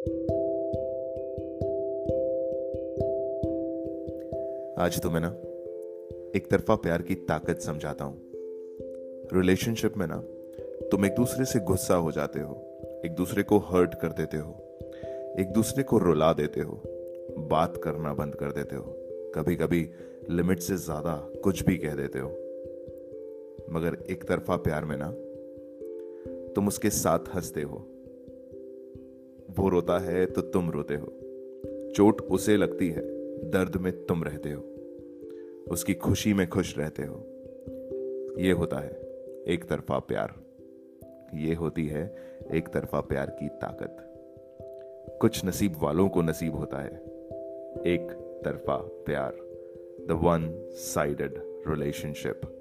आज तुम्हें मैं ना एक तरफा प्यार की ताकत समझाता हूँ। रिलेशनशिप में ना तुम एक दूसरे से गुस्सा हो जाते हो, एक दूसरे को हर्ट कर देते हो, एक दूसरे को रुला देते हो, बात करना बंद कर देते हो कभी कभी लिमिट से ज़्यादा कुछ भी कह देते हो। मगर एक तरफा प्यार में ना तुम उसके साथ हँसते हो वो रोता है तो तुम रोते हो। चोट उसे लगती है, दर्द में तुम रहते हो। उसकी खुशी में खुश रहते हो। ये होता है एक तरफा प्यार। ये होती है एक तरफा प्यार की ताकत। कुछ नसीब वालों को नसीब होता है, एक तरफा प्यार। The one sided relationship